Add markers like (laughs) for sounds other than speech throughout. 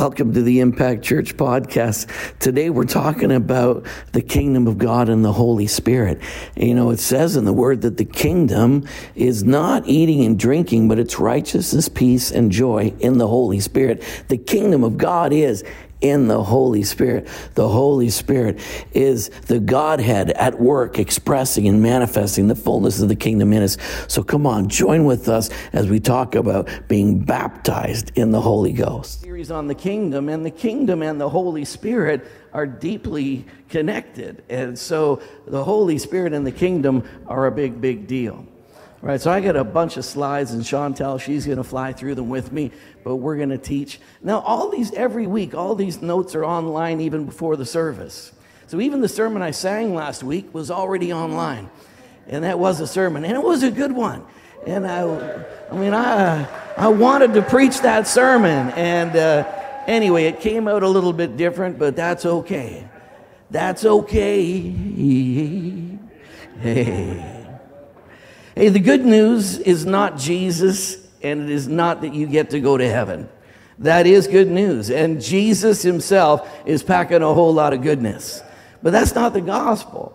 Welcome to the Impact Church podcast. Today we're talking about the kingdom of God and the Holy Spirit. You know, it says in the word that the kingdom is not eating and drinking, but it's righteousness, peace, and joy in the Holy Spirit. The kingdom of God is in the Holy Spirit. The Holy Spirit is the Godhead at work, expressing and manifesting the fullness of the kingdom in us. So come on, join with us as we talk about being baptized in the Holy Ghost. Series on the kingdom, and the kingdom and the Holy Spirit are deeply connected. And so the Holy Spirit and the kingdom are a big, big deal. Right, so I got a bunch of slides, and Chantel, she's going to fly through them with me, but we're going to teach. Now, all these, every week, all these notes are online even before the service. So even the sermon I sang last week was already online. And that was a sermon, and it was a good one. And I, I mean, I, I wanted to preach that sermon. And uh, anyway, it came out a little bit different, but that's okay. That's okay. Hey. Hey, the good news is not Jesus, and it is not that you get to go to heaven. That is good news. And Jesus himself is packing a whole lot of goodness. But that's not the gospel.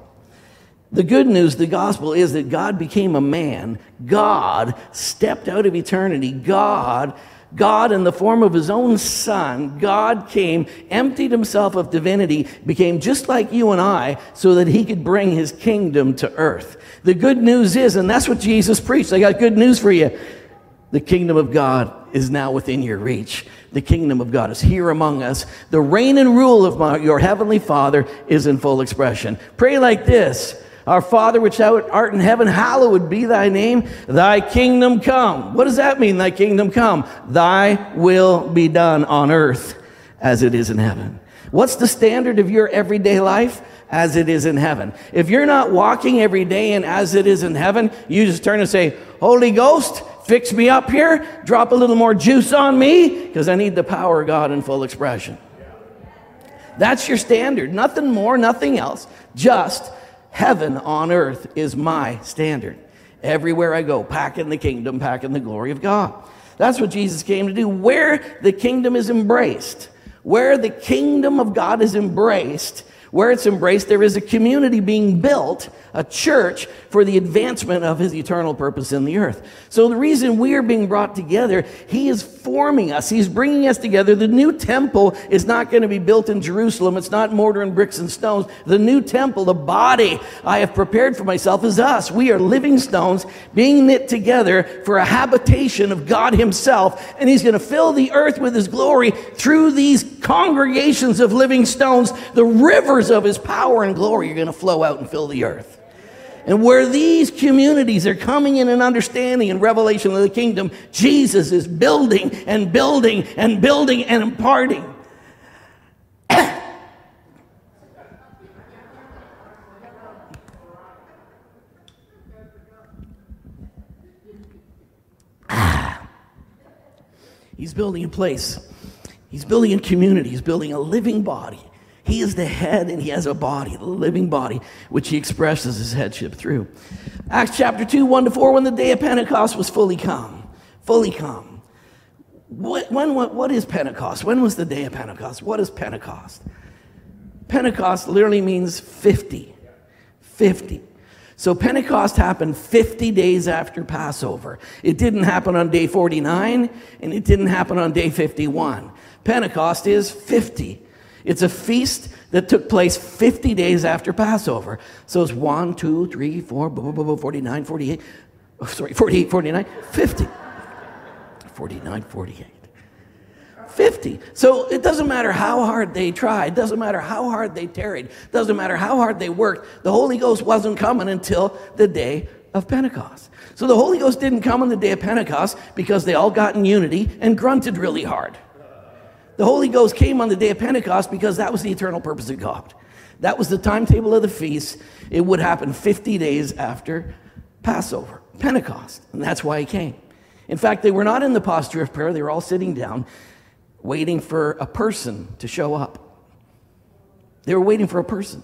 The good news, the gospel, is that God became a man. God stepped out of eternity. God God, in the form of his own son, God came, emptied himself of divinity, became just like you and I, so that he could bring his kingdom to earth. The good news is, and that's what Jesus preached. I got good news for you. The kingdom of God is now within your reach. The kingdom of God is here among us. The reign and rule of my, your heavenly Father is in full expression. Pray like this. Our Father which thou art in heaven, hallowed be thy name. Thy kingdom come. What does that mean, thy kingdom come? Thy will be done on earth as it is in heaven. What's the standard of your everyday life? As it is in heaven. If you're not walking every day in as it is in heaven, you just turn and say, Holy Ghost, fix me up here, drop a little more juice on me, because I need the power of God in full expression. That's your standard. Nothing more, nothing else. Just Heaven on earth is my standard. Everywhere I go, packing the kingdom, packing the glory of God. That's what Jesus came to do. Where the kingdom is embraced, where the kingdom of God is embraced, where it's embraced, there is a community being built, a church, for the advancement of his eternal purpose in the earth. So the reason we are being brought together, he is forming us. He's bringing us together. The new temple is not going to be built in Jerusalem. It's not mortar and bricks and stones. The new temple, the body I have prepared for myself is us. We are living stones being knit together for a habitation of God himself. And he's going to fill the earth with his glory through these congregations of living stones. The rivers of his power and glory are going to flow out and fill the earth. And where these communities are coming in and understanding and revelation of the kingdom, Jesus is building and building and building and imparting. (coughs) He's building a place. He's building a community. He's building a living body. He is the head and he has a body, the living body, which he expresses his headship through. Acts chapter 2, 1 to 4, when the day of Pentecost was fully come. Fully come. What, when, what, what is Pentecost? When was the day of Pentecost? What is Pentecost? Pentecost literally means 50. 50. So Pentecost happened 50 days after Passover. It didn't happen on day 49 and it didn't happen on day 51. Pentecost is 50. It's a feast that took place 50 days after Passover. So it's 1, 2, 3, 4, blah, blah, blah, 49, 48, oh, sorry, 48, 49, 50. 49, 48. 50. So it doesn't matter how hard they tried, doesn't matter how hard they tarried, doesn't matter how hard they worked, the Holy Ghost wasn't coming until the day of Pentecost. So the Holy Ghost didn't come on the day of Pentecost because they all got in unity and grunted really hard. The Holy Ghost came on the day of Pentecost because that was the eternal purpose of God. That was the timetable of the feast. It would happen 50 days after Passover, Pentecost. And that's why he came. In fact, they were not in the posture of prayer, they were all sitting down, waiting for a person to show up. They were waiting for a person.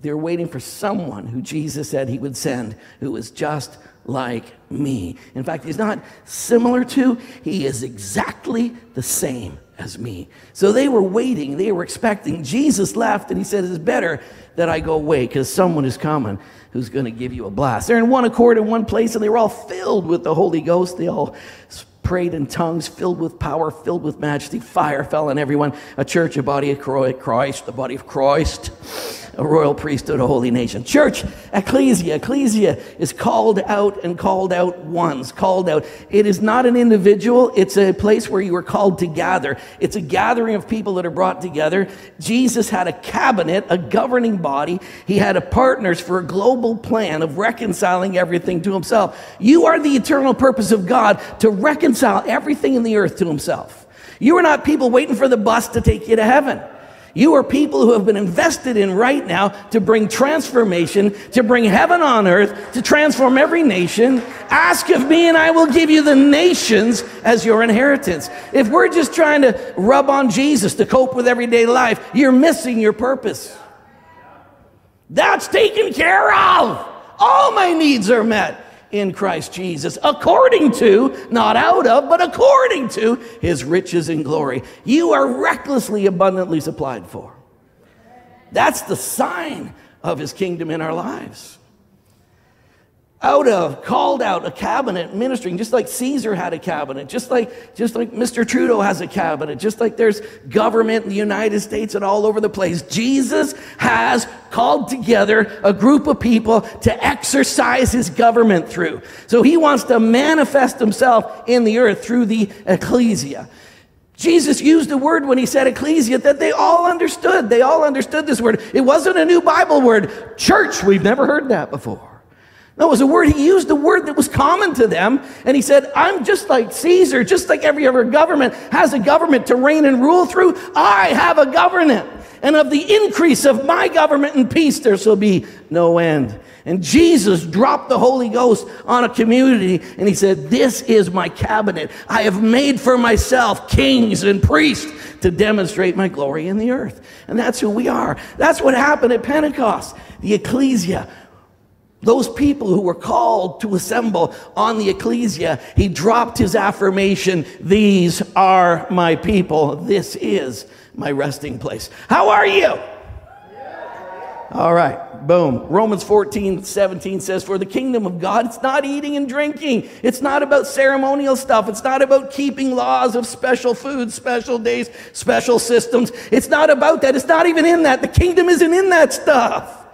They were waiting for someone who Jesus said he would send, who was just like me. In fact, he's not similar to, he is exactly the same as me. So they were waiting, they were expecting. Jesus left and he said, It's better that I go away because someone is coming who's going to give you a blast. They're in one accord in one place and they were all filled with the Holy Ghost. They all prayed in tongues, filled with power, filled with majesty. Fire fell on everyone. A church, a body of Christ, the body of Christ a royal priesthood, a holy nation. Church, ecclesia. Ecclesia is called out and called out ones, called out. It is not an individual, it's a place where you are called to gather. It's a gathering of people that are brought together. Jesus had a cabinet, a governing body. He had a partners for a global plan of reconciling everything to himself. You are the eternal purpose of God to reconcile everything in the earth to himself. You are not people waiting for the bus to take you to heaven. You are people who have been invested in right now to bring transformation, to bring heaven on earth, to transform every nation. Ask of me, and I will give you the nations as your inheritance. If we're just trying to rub on Jesus to cope with everyday life, you're missing your purpose. That's taken care of. All my needs are met in Christ Jesus, according to, not out of, but according to his riches and glory. You are recklessly abundantly supplied for. That's the sign of his kingdom in our lives out of, called out a cabinet ministering, just like Caesar had a cabinet, just like, just like Mr. Trudeau has a cabinet, just like there's government in the United States and all over the place. Jesus has called together a group of people to exercise his government through. So he wants to manifest himself in the earth through the ecclesia. Jesus used a word when he said ecclesia that they all understood. They all understood this word. It wasn't a new Bible word. Church, we've never heard that before. It was a word, he used a word that was common to them. And he said, I'm just like Caesar, just like every other government has a government to reign and rule through. I have a government. And of the increase of my government and peace, there shall be no end. And Jesus dropped the Holy Ghost on a community and he said, This is my cabinet. I have made for myself kings and priests to demonstrate my glory in the earth. And that's who we are. That's what happened at Pentecost. The ecclesia those people who were called to assemble on the ecclesia, he dropped his affirmation These are my people. This is my resting place. How are you? All right, boom. Romans 14, 17 says, For the kingdom of God, it's not eating and drinking. It's not about ceremonial stuff. It's not about keeping laws of special foods, special days, special systems. It's not about that. It's not even in that. The kingdom isn't in that stuff.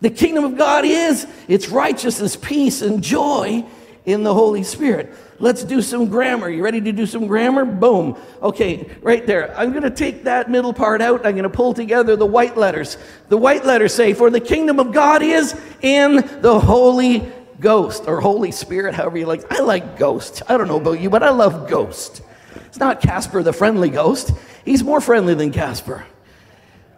The kingdom of God is its righteousness, peace, and joy in the Holy Spirit. Let's do some grammar. You ready to do some grammar? Boom. Okay, right there. I'm going to take that middle part out. I'm going to pull together the white letters. The white letters say, For the kingdom of God is in the Holy Ghost or Holy Spirit, however you like. I like ghost. I don't know about you, but I love ghost. It's not Casper the friendly ghost. He's more friendly than Casper.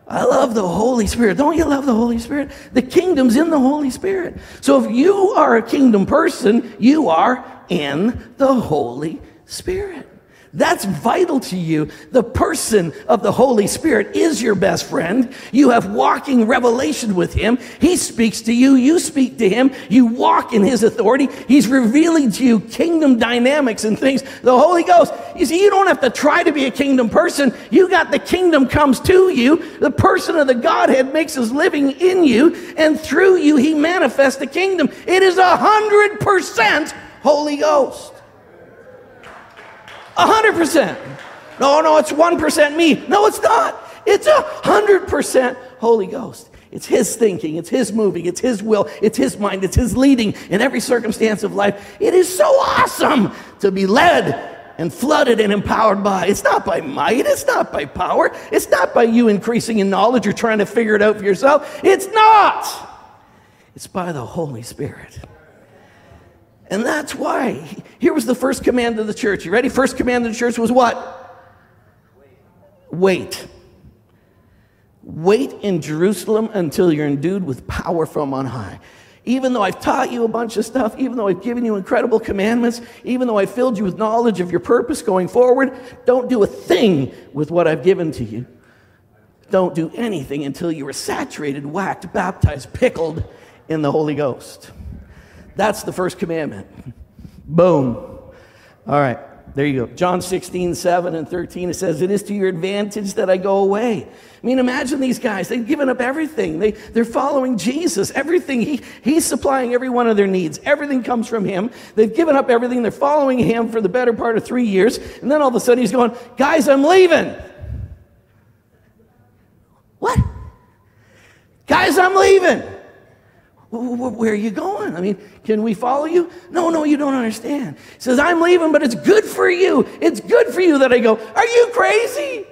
I love the Holy Spirit. Don't you love the Holy Spirit? The kingdom's in the Holy Spirit. So if you are a kingdom person, you are in the Holy Spirit. That's vital to you. The person of the Holy Spirit is your best friend. You have walking revelation with Him. He speaks to you. You speak to Him. You walk in His authority. He's revealing to you kingdom dynamics and things. The Holy Ghost, you see, you don't have to try to be a kingdom person. You got the kingdom comes to you. The person of the Godhead makes His living in you, and through you, He manifests the kingdom. It is a hundred percent Holy Ghost. 100%. No, no, it's 1% me. No, it's not. It's a 100% Holy Ghost. It's His thinking, it's His moving, it's His will, it's His mind, it's His leading in every circumstance of life. It is so awesome to be led and flooded and empowered by. It's not by might, it's not by power, it's not by you increasing in knowledge or trying to figure it out for yourself. It's not. It's by the Holy Spirit. And that's why. Here was the first command of the church. You ready? First command of the church was what? Wait. Wait in Jerusalem until you're endued with power from on high. Even though I've taught you a bunch of stuff, even though I've given you incredible commandments, even though I've filled you with knowledge of your purpose going forward, don't do a thing with what I've given to you don't do anything until you are saturated, whacked, baptized, pickled in the Holy Ghost. That's the first commandment. Boom. All right. There you go. John 16, 7 and 13, it says, It is to your advantage that I go away. I mean, imagine these guys. They've given up everything. They, they're following Jesus. Everything. He, he's supplying every one of their needs. Everything comes from Him. They've given up everything. They're following Him for the better part of three years. And then all of a sudden He's going, Guys, I'm leaving. What? Guys, I'm leaving. Where are you going? I mean, can we follow you? No, no, you don't understand. He says, I'm leaving, but it's good for you. It's good for you that I go. Are you crazy?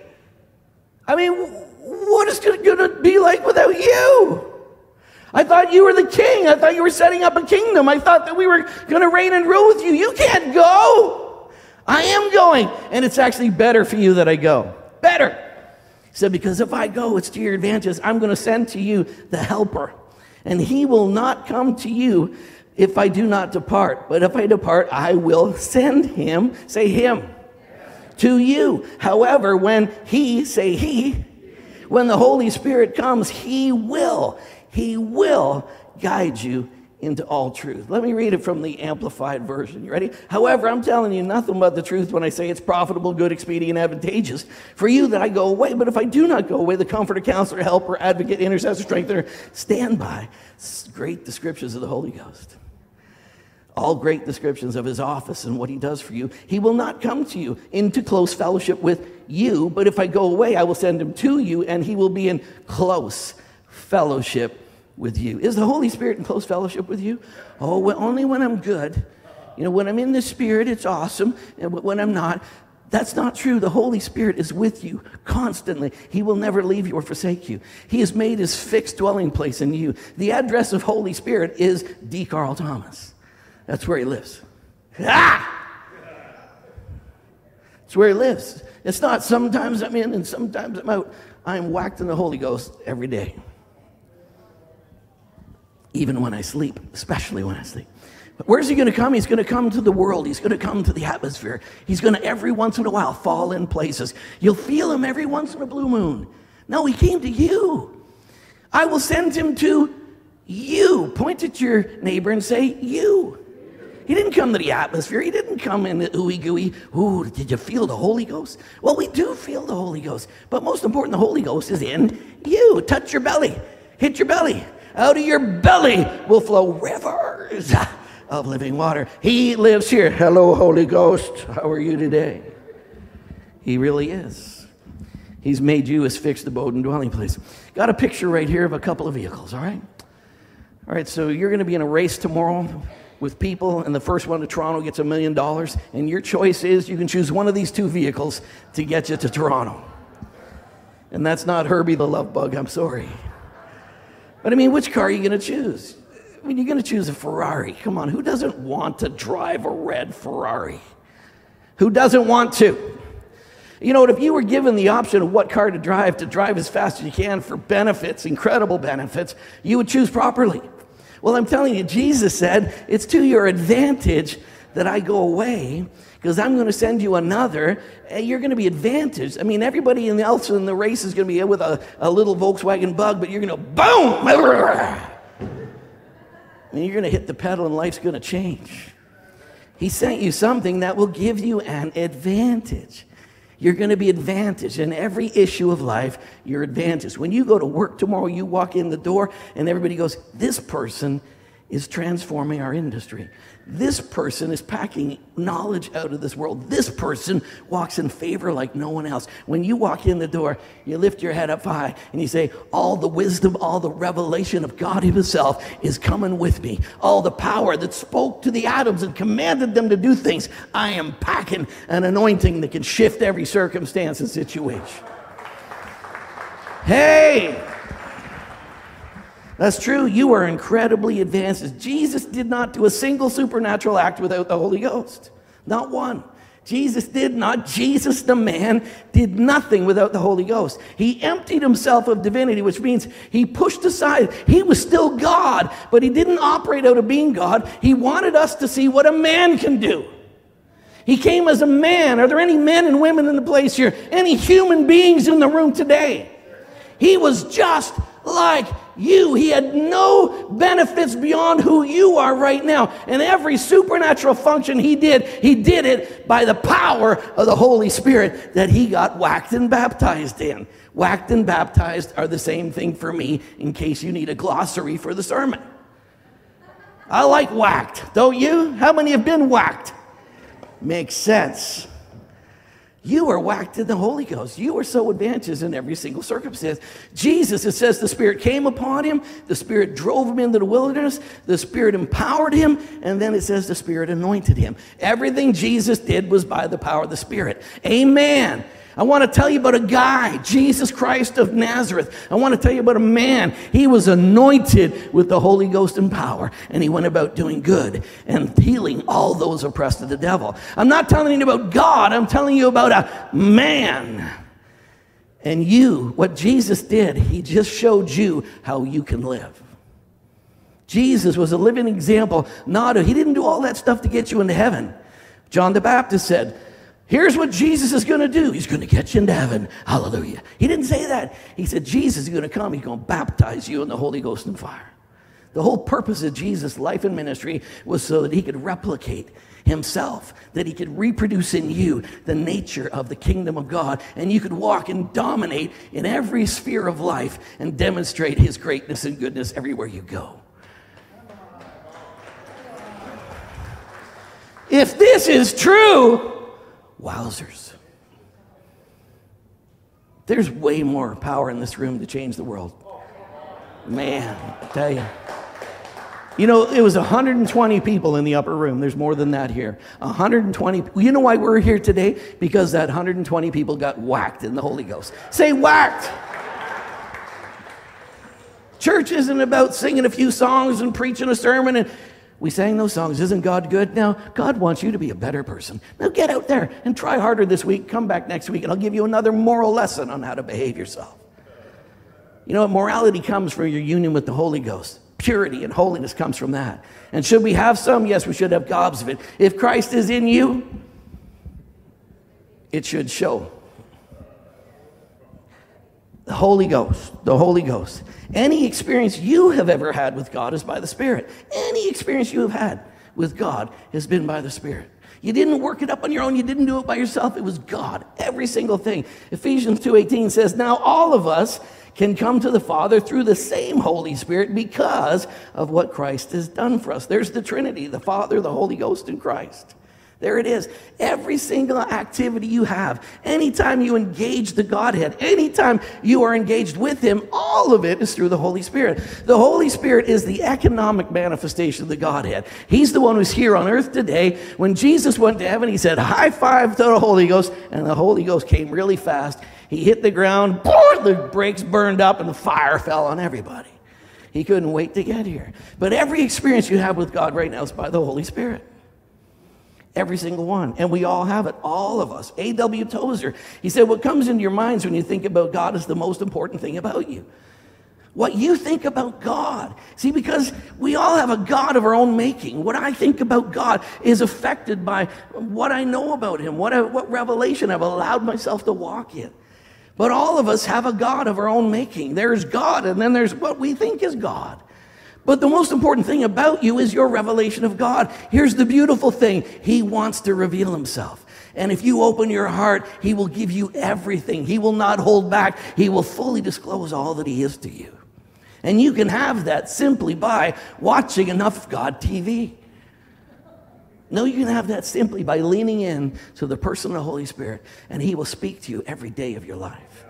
I mean, what is it going to be like without you? I thought you were the king. I thought you were setting up a kingdom. I thought that we were going to reign and rule with you. You can't go. I am going. And it's actually better for you that I go. Better. He said, because if I go, it's to your advantage. I'm going to send to you the helper and he will not come to you if I do not depart. But if I depart, I will send him, say him, to you. However, when he, say he, when the Holy Spirit comes, he will, he will guide you into all truth. Let me read it from the Amplified Version. You ready? However, I'm telling you nothing but the truth when I say it's profitable, good, expedient, advantageous for you that I go away. But if I do not go away, the comforter, counselor, helper, advocate, intercessor, strengthener, stand by. Great descriptions of the Holy Ghost. All great descriptions of his office and what he does for you. He will not come to you into close fellowship with you, but if I go away, I will send him to you, and he will be in close fellowship with you. Is the Holy Spirit in close fellowship with you? Oh, well, only when I'm good. You know, when I'm in the Spirit, it's awesome. And when I'm not, that's not true. The Holy Spirit is with you constantly. He will never leave you or forsake you. He has made his fixed dwelling place in you. The address of Holy Spirit is D. Carl Thomas. That's where he lives. Ah! It's where he lives. It's not sometimes I'm in and sometimes I'm out. I'm whacked in the Holy Ghost every day even when I sleep, especially when I sleep. But where's he going to come? He's going to come to the world. He's going to come to the atmosphere. He's going to every once in a while fall in places. You'll feel him every once in a blue moon. No, he came to you. I will send him to you. Point at your neighbor and say, You. He didn't come to the atmosphere. He didn't come in the ooey gooey. Ooh, did you feel the Holy Ghost? Well, we do feel the Holy Ghost. But most important, the Holy Ghost is in you. Touch your belly. Hit your belly. Out of your belly will flow rivers of living water. He lives here. Hello, Holy Ghost. How are you today? He really is. He's made you his fixed abode and dwelling place. Got a picture right here of a couple of vehicles, all right? All right, so you're going to be in a race tomorrow with people, and the first one to Toronto gets a million dollars, and your choice is you can choose one of these two vehicles to get you to Toronto. And that's not Herbie the love bug, I'm sorry. But I mean, which car are you going to choose? I mean, you're going to choose a Ferrari. Come on, who doesn't want to drive a red Ferrari? Who doesn't want to? You know what? If you were given the option of what car to drive, to drive as fast as you can for benefits, incredible benefits, you would choose properly. Well, I'm telling you, Jesus said, it's to your advantage that I go away because I'm going to send you another. Eh, you're going to be advantaged. I mean, everybody else in the race is going to be eh, with a, a little Volkswagen bug, but you're going to boom! (laughs) You're going to hit the pedal and life's going to change. He sent you something that will give you an advantage. You're going to be advantaged in every issue of life. You're advantaged. When you go to work tomorrow, you walk in the door and everybody goes, This person is transforming our industry. This person is packing knowledge out of this world. This person walks in favor like no one else. When you walk in the door, you lift your head up high and you say, All the wisdom, all the revelation of God Himself is coming with me. All the power that spoke to the atoms and commanded them to do things. I am packing an anointing that can shift every circumstance and situation. Hey! That's true. You are incredibly advanced. Jesus did not do a single supernatural act without the Holy Ghost. Not one. Jesus did not. Jesus, the man, did nothing without the Holy Ghost. He emptied himself of divinity, which means he pushed aside. He was still God, but he didn't operate out of being God. He wanted us to see what a man can do. He came as a man. Are there any men and women in the place here? Any human beings in the room today? He was just like you. He had no benefits beyond who you are right now. And every supernatural function he did, he did it by the power of the Holy Spirit that he got whacked and baptized in. Whacked and baptized are the same thing for me, in case you need a glossary for the sermon. I like whacked, don't you? How many have been whacked? Makes sense. You are whacked in the Holy Ghost. You are so advantageous in every single circumstance. Jesus, it says the Spirit came upon him, the Spirit drove him into the wilderness, the Spirit empowered him, and then it says the Spirit anointed him. Everything Jesus did was by the power of the Spirit. Amen. I want to tell you about a guy, Jesus Christ of Nazareth. I want to tell you about a man. He was anointed with the Holy Ghost and power, and he went about doing good and healing all those oppressed of the devil. I'm not telling you about God, I'm telling you about a man. And you, what Jesus did, he just showed you how you can live. Jesus was a living example. Not he didn't do all that stuff to get you into heaven. John the Baptist said, Here's what Jesus is going to do. He's going to get you into heaven. Hallelujah. He didn't say that. He said, Jesus is going to come. He's going to baptize you in the Holy Ghost and fire. The whole purpose of Jesus' life and ministry was so that he could replicate himself, that he could reproduce in you the nature of the kingdom of God, and you could walk and dominate in every sphere of life and demonstrate his greatness and goodness everywhere you go. If this is true, Wowzers. There's way more power in this room to change the world. Man, I tell you. You know, it was 120 people in the upper room. There's more than that here. 120. You know why we're here today? Because that 120 people got whacked in the Holy Ghost. Say whacked. Church isn't about singing a few songs and preaching a sermon and we sang those songs. Isn't God good? Now, God wants you to be a better person. Now, get out there and try harder this week. Come back next week, and I'll give you another moral lesson on how to behave yourself. You know? Morality comes from your union with the Holy Ghost. Purity and holiness comes from that. And should we have some? Yes, we should have gobs of it. If Christ is in you, it should show. The Holy Ghost, the Holy Ghost. Any experience you have ever had with God is by the Spirit. Any experience you have had with God has been by the Spirit. You didn't work it up on your own. You didn't do it by yourself. It was God. Every single thing. Ephesians 2:18 says, "Now all of us can come to the Father through the same Holy Spirit because of what Christ has done for us." There's the Trinity, the Father, the Holy Ghost, and Christ. There it is. Every single activity you have, anytime you engage the Godhead, anytime you are engaged with Him, all of it is through the Holy Spirit. The Holy Spirit is the economic manifestation of the Godhead. He's the one who's here on earth today. When Jesus went to heaven, He said, High five to the Holy Ghost, and the Holy Ghost came really fast. He hit the ground, the brakes burned up, and the fire fell on everybody. He couldn't wait to get here. But every experience you have with God right now is by the Holy Spirit. Every single one. And we all have it, all of us. A.W. Tozer, he said, What comes into your minds when you think about God is the most important thing about you. What you think about God. See, because we all have a God of our own making. What I think about God is affected by what I know about Him, what, I, what revelation I've allowed myself to walk in. But all of us have a God of our own making. There's God, and then there's what we think is God. But the most important thing about you is your revelation of God. Here's the beautiful thing He wants to reveal Himself. And if you open your heart, He will give you everything. He will not hold back. He will fully disclose all that He is to you. And you can have that simply by watching enough God TV. No, you can have that simply by leaning in to the person of the Holy Spirit, and He will speak to you every day of your life.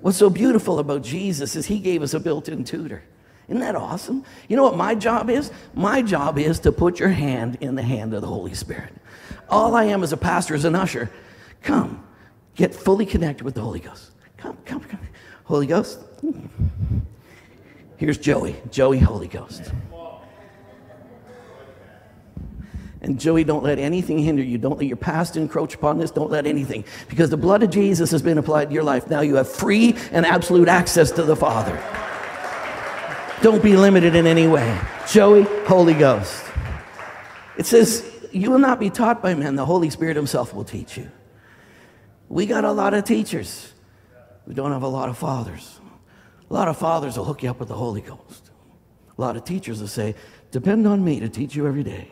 What's so beautiful about Jesus is He gave us a built in tutor. Isn't that awesome? You know what my job is? My job is to put your hand in the hand of the Holy Spirit. All I am as a pastor, as an usher, come, get fully connected with the Holy Ghost. Come, come, come. Holy Ghost. Here's Joey. Joey, Holy Ghost. And Joey, don't let anything hinder you. Don't let your past encroach upon this. Don't let anything. Because the blood of Jesus has been applied to your life. Now you have free and absolute access to the Father. Don't be limited in any way. Joey, Holy Ghost. It says, You will not be taught by men, the Holy Spirit Himself will teach you. We got a lot of teachers, we don't have a lot of fathers. A lot of fathers will hook you up with the Holy Ghost. A lot of teachers will say, Depend on me to teach you every day.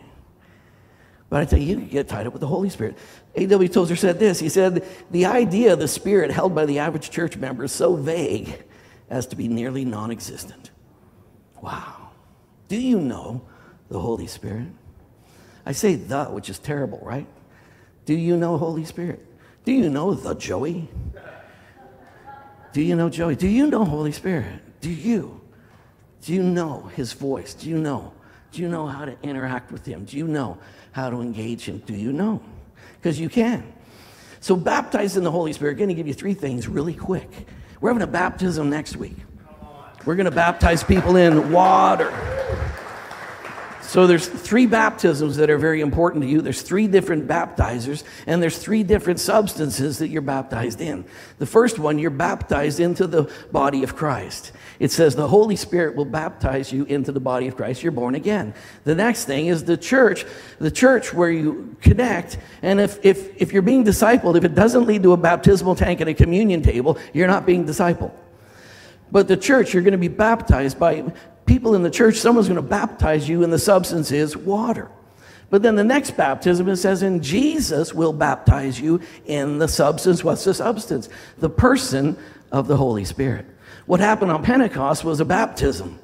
But I tell you, you get tied up with the Holy Spirit. A.W. Tozer said this He said, The idea of the Spirit held by the average church member is so vague as to be nearly non existent. Wow. Do you know the Holy Spirit? I say the, which is terrible, right? Do you know Holy Spirit? Do you know the Joey? Do you know Joey? Do you know Holy Spirit? Do you? Do you know his voice? Do you know? Do you know how to interact with him? Do you know how to engage him? Do you know? Because you can. So, baptized in the Holy Spirit, going to give you three things really quick. We're having a baptism next week. We're going to baptize people in water. So there's three baptisms that are very important to you. There's three different baptizers, and there's three different substances that you're baptized in. The first one, you're baptized into the body of Christ. It says the Holy Spirit will baptize you into the body of Christ. You're born again. The next thing is the church, the church where you connect. And if, if, if you're being discipled, if it doesn't lead to a baptismal tank and a communion table, you're not being discipled. But the church, you're going to be baptized by people in the church, someone's going to baptize you, and the substance is water. But then the next baptism, it says, and Jesus will baptize you in the substance. What's the substance? The person of the Holy Spirit. What happened on Pentecost was a baptism.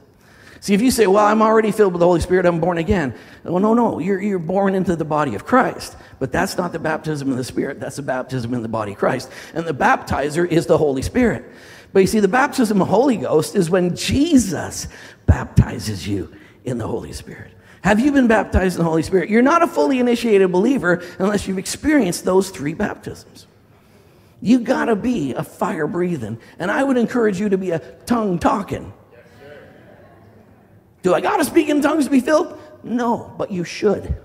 See, if you say, well, I'm already filled with the Holy Spirit, I'm born again. Well, no, no, you're, you're born into the body of Christ. But that's not the baptism of the Spirit, that's the baptism in the body of Christ. And the baptizer is the Holy Spirit. But you see, the baptism of the Holy Ghost is when Jesus baptizes you in the Holy Spirit. Have you been baptized in the Holy Spirit? You're not a fully initiated believer unless you've experienced those three baptisms. You gotta be a fire breathing. And I would encourage you to be a tongue talking. Do I gotta speak in tongues to be filled? No, but you should.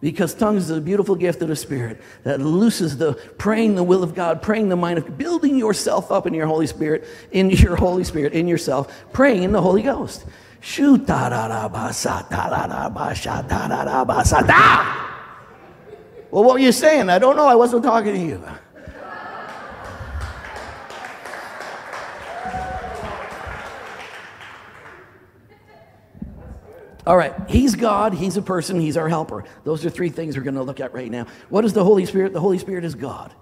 Because tongues is a beautiful gift of the Spirit that looses the praying the will of God, praying the mind of building yourself up in your Holy Spirit, in your Holy Spirit, in yourself, praying in the Holy Ghost. Well, what were you saying? I don't know. I wasn't talking to you. All right, He's God, He's a person, He's our helper. Those are three things we're going to look at right now. What is the Holy Spirit? The Holy Spirit is God.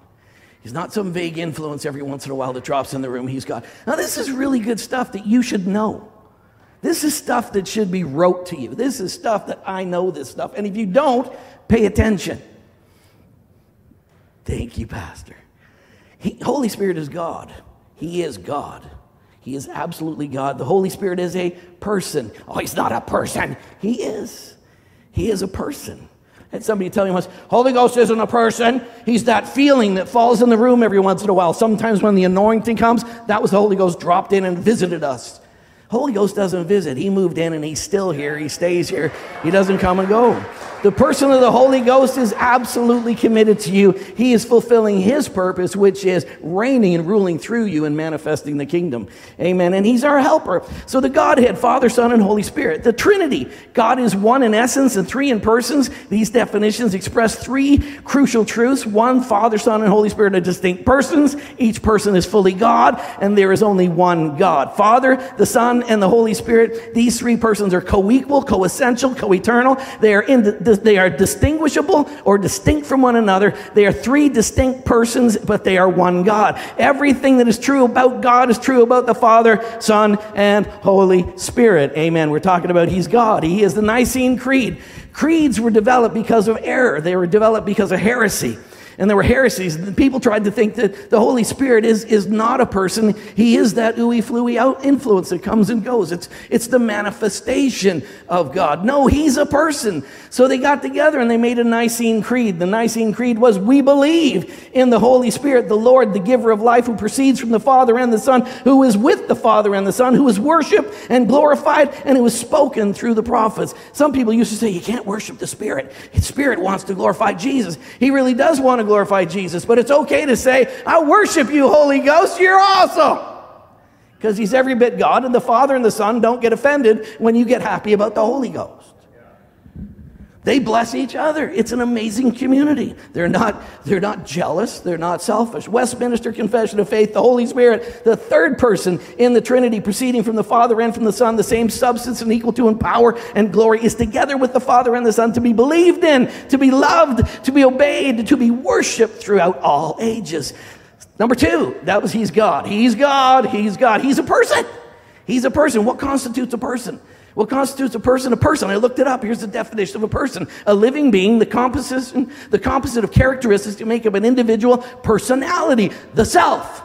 He's not some vague influence every once in a while that drops in the room. He's God. Now, this is really good stuff that you should know. This is stuff that should be rote to you. This is stuff that I know this stuff. And if you don't, pay attention. Thank you, Pastor. He, Holy Spirit is God. He is God. He is absolutely God. The Holy Spirit is a person. Oh, he's not a person. He is. He is a person. And somebody tell me once, Holy Ghost isn't a person. He's that feeling that falls in the room every once in a while. Sometimes when the anointing comes, that was the Holy Ghost dropped in and visited us. Holy Ghost doesn't visit. He moved in and he's still here. He stays here. He doesn't come and go. The person of the Holy Ghost is absolutely committed to you. He is fulfilling his purpose, which is reigning and ruling through you and manifesting the kingdom. Amen. And he's our helper. So the Godhead, Father, Son, and Holy Spirit. The Trinity. God is one in essence and three in persons. These definitions express three crucial truths. One, Father, Son, and Holy Spirit are distinct persons. Each person is fully God, and there is only one God. Father, the Son, and the Holy Spirit. These three persons are co-equal, co-essential, co-eternal. They are in the they are distinguishable or distinct from one another. They are three distinct persons, but they are one God. Everything that is true about God is true about the Father, Son, and Holy Spirit. Amen. We're talking about He's God. He is the Nicene Creed. Creeds were developed because of error, they were developed because of heresy and there were heresies. People tried to think that the Holy Spirit is, is not a person. He is that ooey fluey out influence that comes and goes. It's, it's the manifestation of God. No, he's a person. So they got together and they made a Nicene Creed. The Nicene Creed was we believe in the Holy Spirit, the Lord, the giver of life, who proceeds from the Father and the Son, who is with the Father and the Son, who is worshiped and glorified, and who is spoken through the prophets. Some people used to say you can't worship the Spirit. The Spirit wants to glorify Jesus. He really does want to to glorify Jesus, but it's okay to say, I worship you, Holy Ghost, you're awesome. Because he's every bit God, and the Father and the Son don't get offended when you get happy about the Holy Ghost. They bless each other. It's an amazing community. They're not, they're not jealous. They're not selfish. Westminster Confession of Faith, the Holy Spirit, the third person in the Trinity, proceeding from the Father and from the Son, the same substance and equal to in power and glory, is together with the Father and the Son to be believed in, to be loved, to be obeyed, to be worshiped throughout all ages. Number two, that was He's God. He's God. He's God. He's a person. He's a person. What constitutes a person? What constitutes a person? A person. I looked it up. Here's the definition of a person. A living being, the composition, the composite of characteristics to make up an individual personality, the self.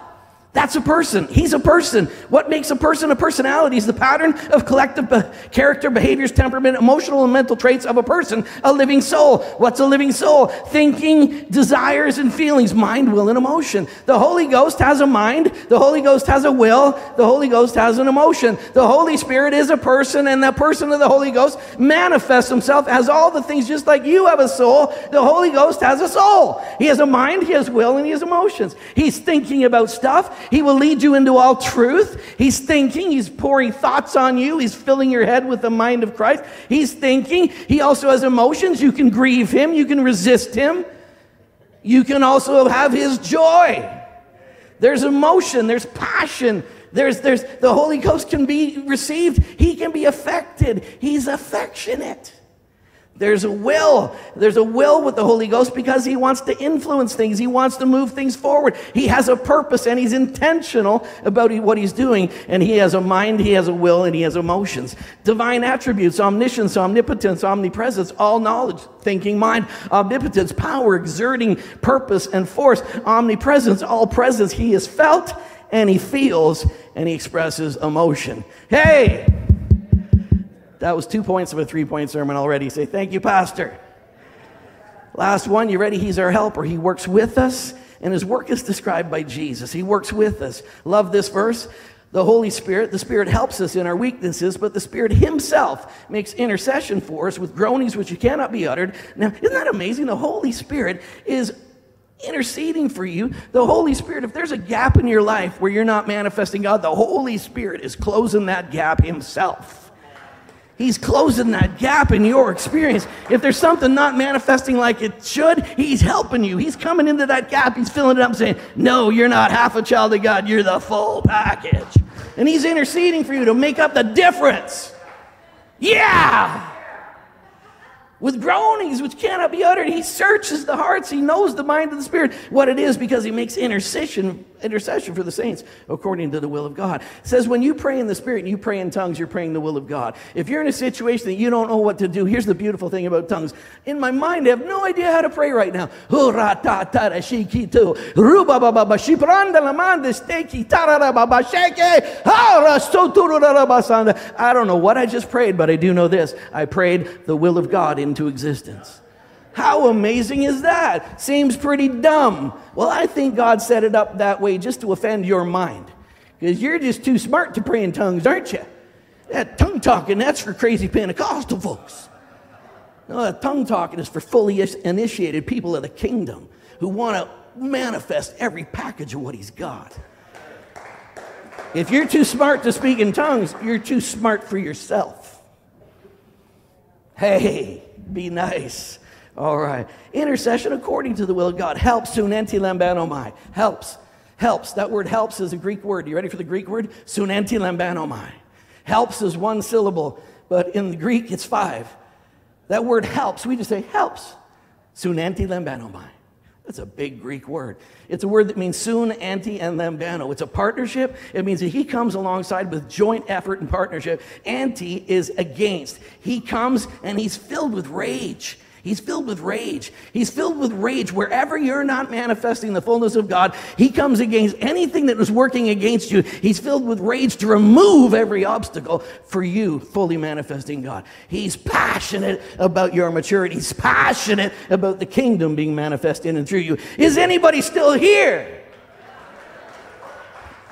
That's a person. He's a person. What makes a person a personality is the pattern of collective be- character, behaviors, temperament, emotional and mental traits of a person, a living soul. What's a living soul? Thinking, desires, and feelings, mind, will, and emotion. The Holy Ghost has a mind. The Holy Ghost has a will. The Holy Ghost has an emotion. The Holy Spirit is a person, and the person of the Holy Ghost manifests himself as all the things, just like you have a soul. The Holy Ghost has a soul. He has a mind, he has will, and he has emotions. He's thinking about stuff. He will lead you into all truth. He's thinking, he's pouring thoughts on you, he's filling your head with the mind of Christ. He's thinking, he also has emotions. You can grieve him, you can resist him, you can also have his joy. There's emotion, there's passion. There's, there's, the Holy Ghost can be received. He can be affected. He's affectionate. There's a will. There's a will with the Holy Ghost because he wants to influence things. He wants to move things forward. He has a purpose and he's intentional about what he's doing. And he has a mind, he has a will, and he has emotions. Divine attributes, omniscience, omnipotence, omnipresence, all knowledge, thinking mind, omnipotence, power, exerting purpose and force, omnipresence, all presence. He is felt and he feels and he expresses emotion. Hey! That was two points of a three point sermon already. Say, thank you, Pastor. Last one, you ready? He's our helper. He works with us, and his work is described by Jesus. He works with us. Love this verse. The Holy Spirit, the Spirit helps us in our weaknesses, but the Spirit Himself makes intercession for us with groanings which cannot be uttered. Now, isn't that amazing? The Holy Spirit is interceding for you. The Holy Spirit, if there's a gap in your life where you're not manifesting God, the Holy Spirit is closing that gap Himself. He's closing that gap in your experience. If there's something not manifesting like it should, He's helping you. He's coming into that gap. He's filling it up saying, No, you're not half a child of God. You're the full package. And He's interceding for you to make up the difference. Yeah! With groanings which cannot be uttered. He searches the hearts. He knows the mind of the Spirit, what it is, because he makes intercession, intercession for the saints according to the will of God. It says when you pray in the Spirit and you pray in tongues, you're praying the will of God. If you're in a situation that you don't know what to do, here's the beautiful thing about tongues. In my mind, I have no idea how to pray right now. I don't know what I just prayed, but I do know this. I prayed the will of God into existence. How amazing is that? Seems pretty dumb. Well, I think God set it up that way just to offend your mind. Because you're just too smart to pray in tongues, aren't you? That tongue talking, that's for crazy Pentecostal folks. No, that tongue talking is for fully initiated people of the kingdom who want to manifest every package of what he's got. If you're too smart to speak in tongues, you're too smart for yourself. Hey, be nice. All right. Intercession according to the will of God. Helps, sunanti lambanomai. Helps. Helps. That word helps is a Greek word. You ready for the Greek word? Sunanti lambanomai. Helps is one syllable, but in the Greek it's five. That word helps, we just say helps. Sunanti lambanomai. That's a big Greek word. It's a word that means soon, anti, and lambano. It's a partnership. It means that he comes alongside with joint effort and partnership. Anti is against. He comes and he's filled with rage. He's filled with rage. He's filled with rage. Wherever you're not manifesting the fullness of God, He comes against anything that was working against you. He's filled with rage to remove every obstacle for you fully manifesting God. He's passionate about your maturity. He's passionate about the kingdom being manifest in and through you. Is anybody still here?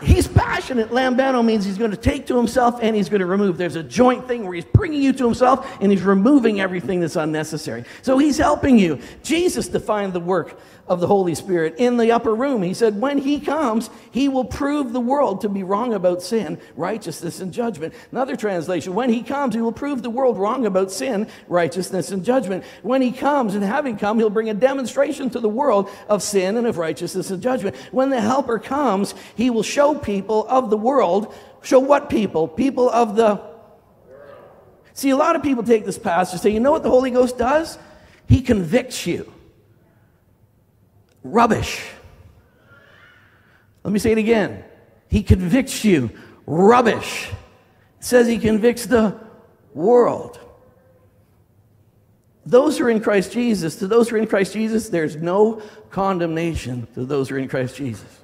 He's passionate. Lambano means he's going to take to himself and he's going to remove. There's a joint thing where he's bringing you to himself and he's removing everything that's unnecessary. So he's helping you. Jesus defined the work of the Holy Spirit in the upper room. He said, when he comes, he will prove the world to be wrong about sin, righteousness, and judgment. Another translation, when he comes, he will prove the world wrong about sin, righteousness, and judgment. When he comes, and having come, he'll bring a demonstration to the world of sin and of righteousness and judgment. When the helper comes, he will show people of the world, show what people? People of the See, a lot of people take this passage and say, you know what the Holy Ghost does? He convicts you. Rubbish. Let me say it again. He convicts you. Rubbish. It says he convicts the world. Those who are in Christ Jesus, to those who are in Christ Jesus, there's no condemnation to those who are in Christ Jesus.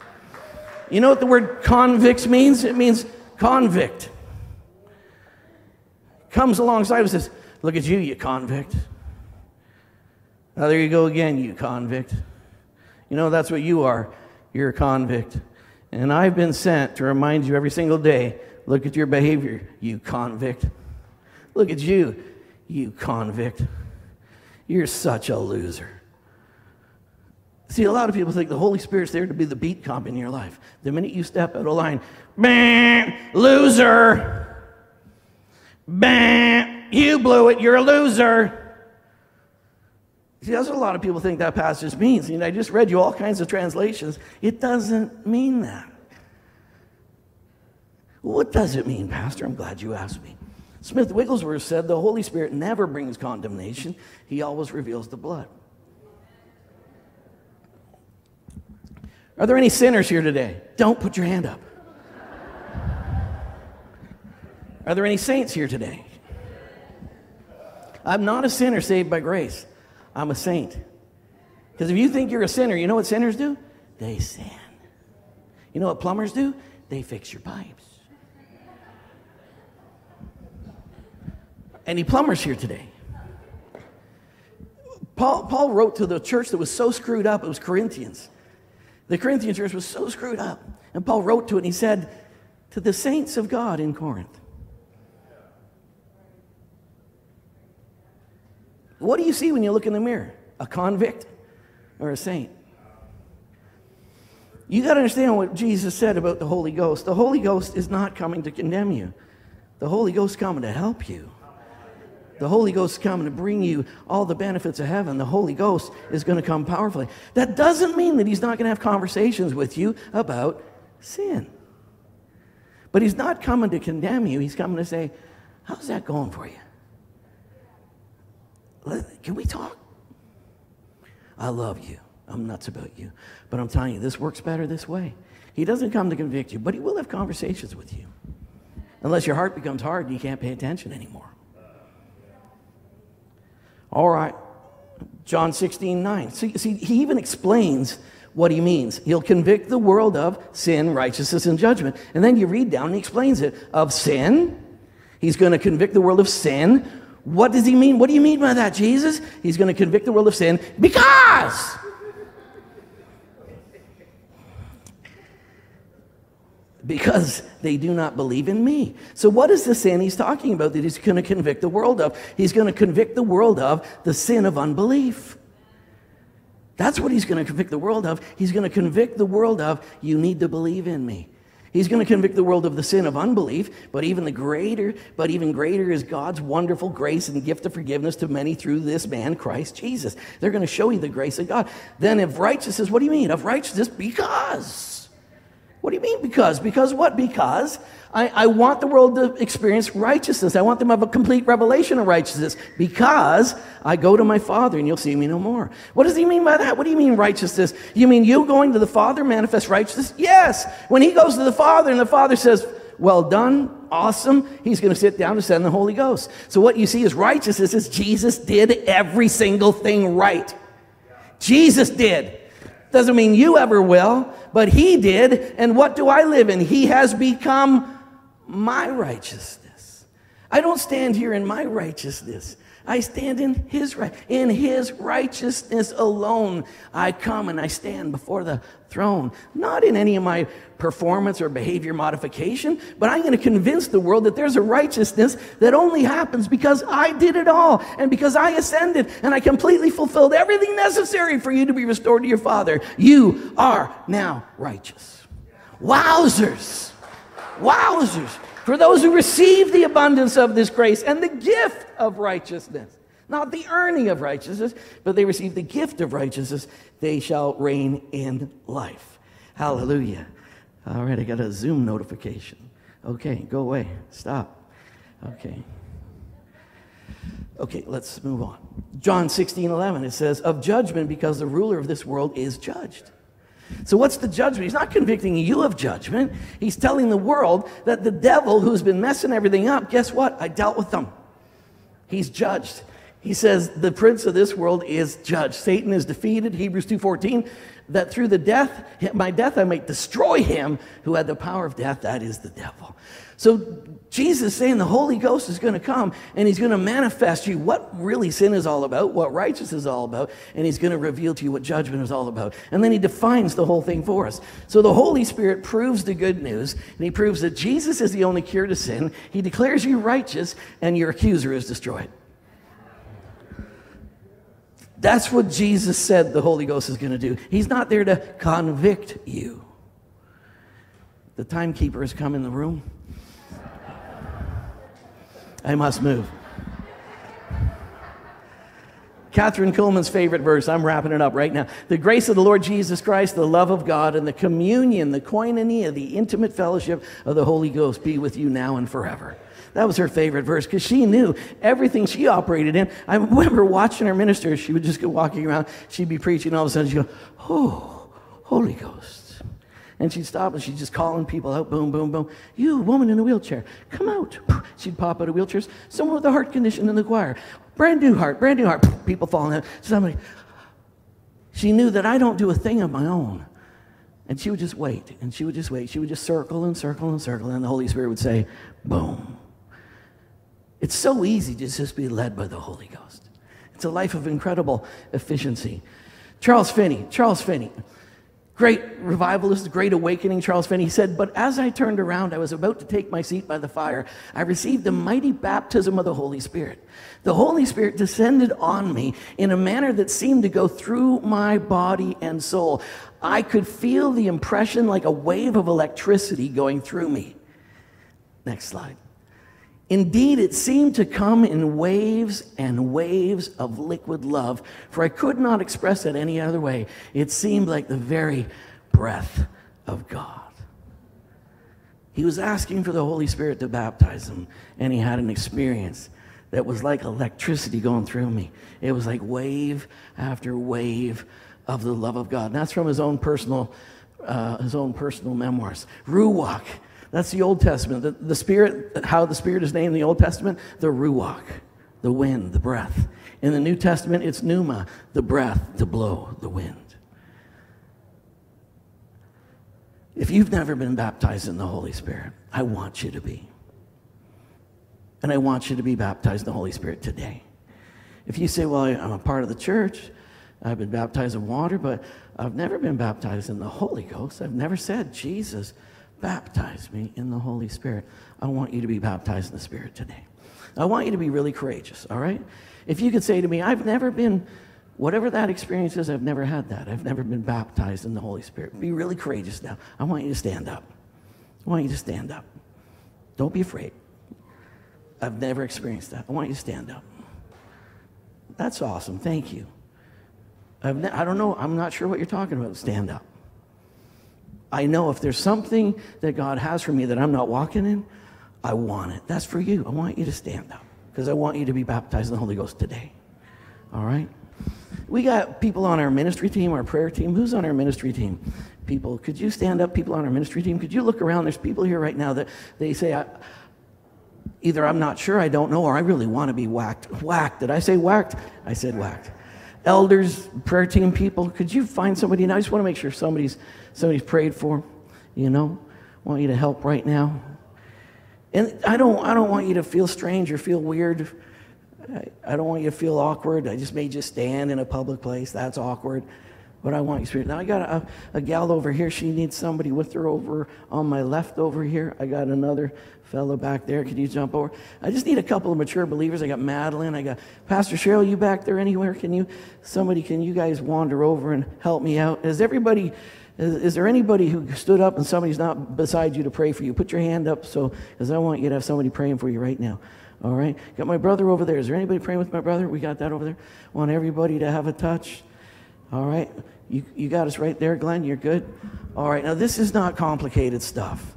You know what the word convicts means? It means convict. Comes alongside and says, Look at you, you convict. Now, there you go again, you convict. You know, that's what you are. You're a convict. And I've been sent to remind you every single day look at your behavior, you convict. Look at you, you convict. You're such a loser. See, a lot of people think the Holy Spirit's there to be the beat cop in your life. The minute you step out of line, bam, loser. Bam, you blew it, you're a loser. See, that's what a lot of people think that passage means. You know, I just read you all kinds of translations. It doesn't mean that. What does it mean, Pastor? I'm glad you asked me. Smith Wigglesworth said the Holy Spirit never brings condemnation, He always reveals the blood. Are there any sinners here today? Don't put your hand up. Are there any saints here today? I'm not a sinner saved by grace. I'm a saint. Because if you think you're a sinner, you know what sinners do? They sin. You know what plumbers do? They fix your pipes. Any plumbers here today? Paul, Paul wrote to the church that was so screwed up, it was Corinthians. The Corinthian church was so screwed up. And Paul wrote to it and he said, To the saints of God in Corinth, What do you see when you look in the mirror? A convict or a saint? You got to understand what Jesus said about the Holy Ghost. The Holy Ghost is not coming to condemn you, the Holy Ghost is coming to help you. The Holy Ghost is coming to bring you all the benefits of heaven. The Holy Ghost is going to come powerfully. That doesn't mean that He's not going to have conversations with you about sin. But He's not coming to condemn you. He's coming to say, How's that going for you? Can we talk? I love you. I'm nuts about you. But I'm telling you, this works better this way. He doesn't come to convict you, but he will have conversations with you. Unless your heart becomes hard and you can't pay attention anymore. All right. John 16, 9. See, see, he even explains what he means. He'll convict the world of sin, righteousness, and judgment. And then you read down and he explains it of sin. He's going to convict the world of sin, what does he mean? What do you mean by that, Jesus? He's going to convict the world of sin because. Because they do not believe in me. So, what is the sin he's talking about that he's going to convict the world of? He's going to convict the world of the sin of unbelief. That's what he's going to convict the world of. He's going to convict the world of, you need to believe in me. He's going to convict the world of the sin of unbelief, but even the greater, but even greater is God's wonderful grace and gift of forgiveness to many through this man, Christ Jesus. They're going to show you the grace of God. Then of righteousness, what do you mean? Of righteousness because. What do you mean because? Because what? Because I, I want the world to experience righteousness. I want them to have a complete revelation of righteousness because I go to my Father and you'll see me no more. What does he mean by that? What do you mean righteousness? You mean you going to the Father manifest righteousness? Yes. When he goes to the Father and the Father says, well done, awesome. He's going to sit down and send the Holy Ghost. So what you see is righteousness is Jesus did every single thing right. Jesus did. Doesn't mean you ever will, but he did. And what do I live in? He has become my righteousness. I don't stand here in my righteousness. I stand in his right, in his righteousness alone. I come and I stand before the throne, not in any of my performance or behavior modification, but I'm going to convince the world that there's a righteousness that only happens because I did it all and because I ascended and I completely fulfilled everything necessary for you to be restored to your Father. You are now righteous. Wowzers! Wowzers! For those who receive the abundance of this grace and the gift of righteousness, not the earning of righteousness, but they receive the gift of righteousness, they shall reign in life. Hallelujah. All right, I got a Zoom notification. Okay, go away. Stop. Okay. Okay, let's move on. John 16, 11, it says, Of judgment because the ruler of this world is judged. So, what's the judgment? He's not convicting you of judgment. He's telling the world that the devil who's been messing everything up, guess what? I dealt with them. He's judged. He says the prince of this world is judged. Satan is defeated. Hebrews 2:14 that through the death my death I might destroy him who had the power of death that is the devil. So Jesus saying the Holy Ghost is going to come and he's going to manifest you what really sin is all about, what righteousness is all about, and he's going to reveal to you what judgment is all about. And then he defines the whole thing for us. So the Holy Spirit proves the good news and he proves that Jesus is the only cure to sin. He declares you righteous and your accuser is destroyed. That's what Jesus said the Holy Ghost is going to do. He's not there to convict you. The timekeeper has come in the room. I must move. Kathryn Kuhlman's favorite verse, I'm wrapping it up right now. The grace of the Lord Jesus Christ, the love of God, and the communion, the koinonia, the intimate fellowship of the Holy Ghost be with you now and forever. That was her favorite verse because she knew everything she operated in. I remember watching her minister. She would just go walking around. She'd be preaching. And all of a sudden, she'd go, Oh, Holy Ghost. And she'd stop and she'd just calling people out, boom, boom, boom. You, woman in a wheelchair, come out. (laughs) She'd pop out of wheelchairs. Someone with a heart condition in the choir. Brand new heart, brand new heart. (laughs) People falling out. Somebody. She knew that I don't do a thing of my own. And she would just wait, and she would just wait. She would just circle and circle and circle, and the Holy Spirit would say, boom. It's so easy to just be led by the Holy Ghost. It's a life of incredible efficiency. Charles Finney, Charles Finney, great revivalist, great awakening, Charles Finney said, But as I turned around, I was about to take my seat by the fire. I received a mighty baptism of the Holy Spirit. The Holy Spirit descended on me in a manner that seemed to go through my body and soul. I could feel the impression like a wave of electricity going through me. Next slide. Indeed, it seemed to come in waves and waves of liquid love, for I could not express it any other way. It seemed like the very breath of God. He was asking for the Holy Spirit to baptize him, and he had an experience that was like electricity going through me. It was like wave after wave of the love of God. And that's from his own personal, uh, his own personal memoirs. Ruach that's the Old Testament. The, the Spirit, how the Spirit is named in the Old Testament, the Ruach, the wind, the breath. In the New Testament, it's Pneuma, the breath to blow, the wind. If you've never been baptized in the Holy Spirit, I want you to be. And I want you to be baptized in the Holy Spirit today. If you say, Well, I'm a part of the church, I've been baptized in water, but I've never been baptized in the Holy Ghost, I've never said, Jesus, baptize me in the Holy Spirit. I want you to be baptized in the Spirit today. I want you to be really courageous, all right? If you could say to me, I've never been, whatever that experience is, I've never had that. I've never been baptized in the Holy Spirit. Be really courageous now. I want you to stand up. I want you to stand up. Don't be afraid. I've never experienced that. I want you to stand up. That's awesome. Thank you. I've ne- I don't know. I'm not sure what you're talking about. Stand up. I know if there's something that God has for me that I'm not walking in, I want it. That's for you. I want you to stand up because I want you to be baptized in the Holy Ghost today. All right? We got people on our ministry team, our prayer team. Who's on our ministry team? People, could you stand up? People on our ministry team, could you look around? There's people here right now that they say, either I'm not sure, I don't know, or I really want to be whacked. Whacked. Did I say whacked? I said whacked. Elders, prayer team people, could you find somebody? And I just want to make sure somebody's somebody's prayed for, you know, want you to help right now. And I don't, I don't want you to feel strange or feel weird. I, I don't want you to feel awkward. I just made you stand in a public place. That's awkward. But I want you spirit. Now I got a, a gal over here. She needs somebody with her over on my left over here. I got another fellow back there. Could you jump over? I just need a couple of mature believers. I got Madeline. I got Pastor Cheryl. You back there anywhere? Can you, somebody, can you guys wander over and help me out? Is everybody, is, is there anybody who stood up and somebody's not beside you to pray for you? Put your hand up so, because I want you to have somebody praying for you right now. All right. Got my brother over there. Is there anybody praying with my brother? We got that over there. Want everybody to have a touch. All right. You, you got us right there, Glenn. You're good. All right. Now, this is not complicated stuff.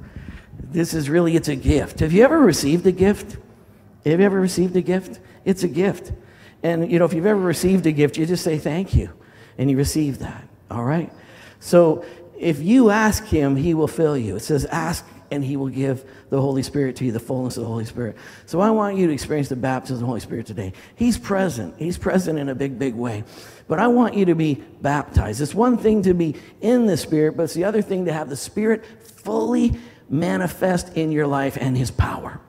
This is really, it's a gift. Have you ever received a gift? Have you ever received a gift? It's a gift. And, you know, if you've ever received a gift, you just say thank you. And you receive that. All right. So if you ask him, he will fill you. It says, ask and he will give the Holy Spirit to you, the fullness of the Holy Spirit. So I want you to experience the baptism of the Holy Spirit today. He's present. He's present in a big, big way. But I want you to be baptized. It's one thing to be in the Spirit, but it's the other thing to have the Spirit fully manifest in your life and his power.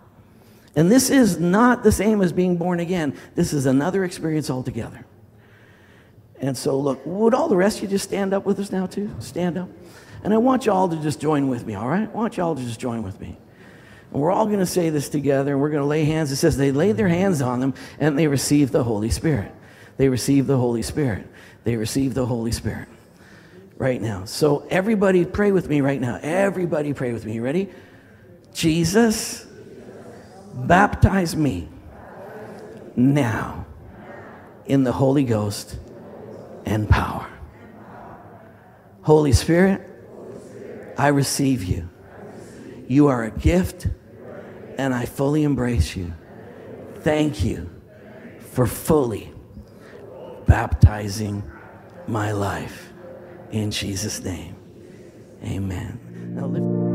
And this is not the same as being born again. This is another experience altogether. And so, look, would all the rest of you just stand up with us now, too? Stand up. And I want you all to just join with me, all right? I want you all to just join with me. And we're all going to say this together, and we're going to lay hands. It says they laid their hands on them, and they received the Holy Spirit. They received the Holy Spirit. They received the Holy Spirit right now. So, everybody pray with me right now. Everybody pray with me. You ready? Jesus, baptize me now in the Holy Ghost and power. Holy Spirit, I receive you. You are a gift, and I fully embrace you. Thank you for fully baptizing my life. In Jesus' name, amen. Now lift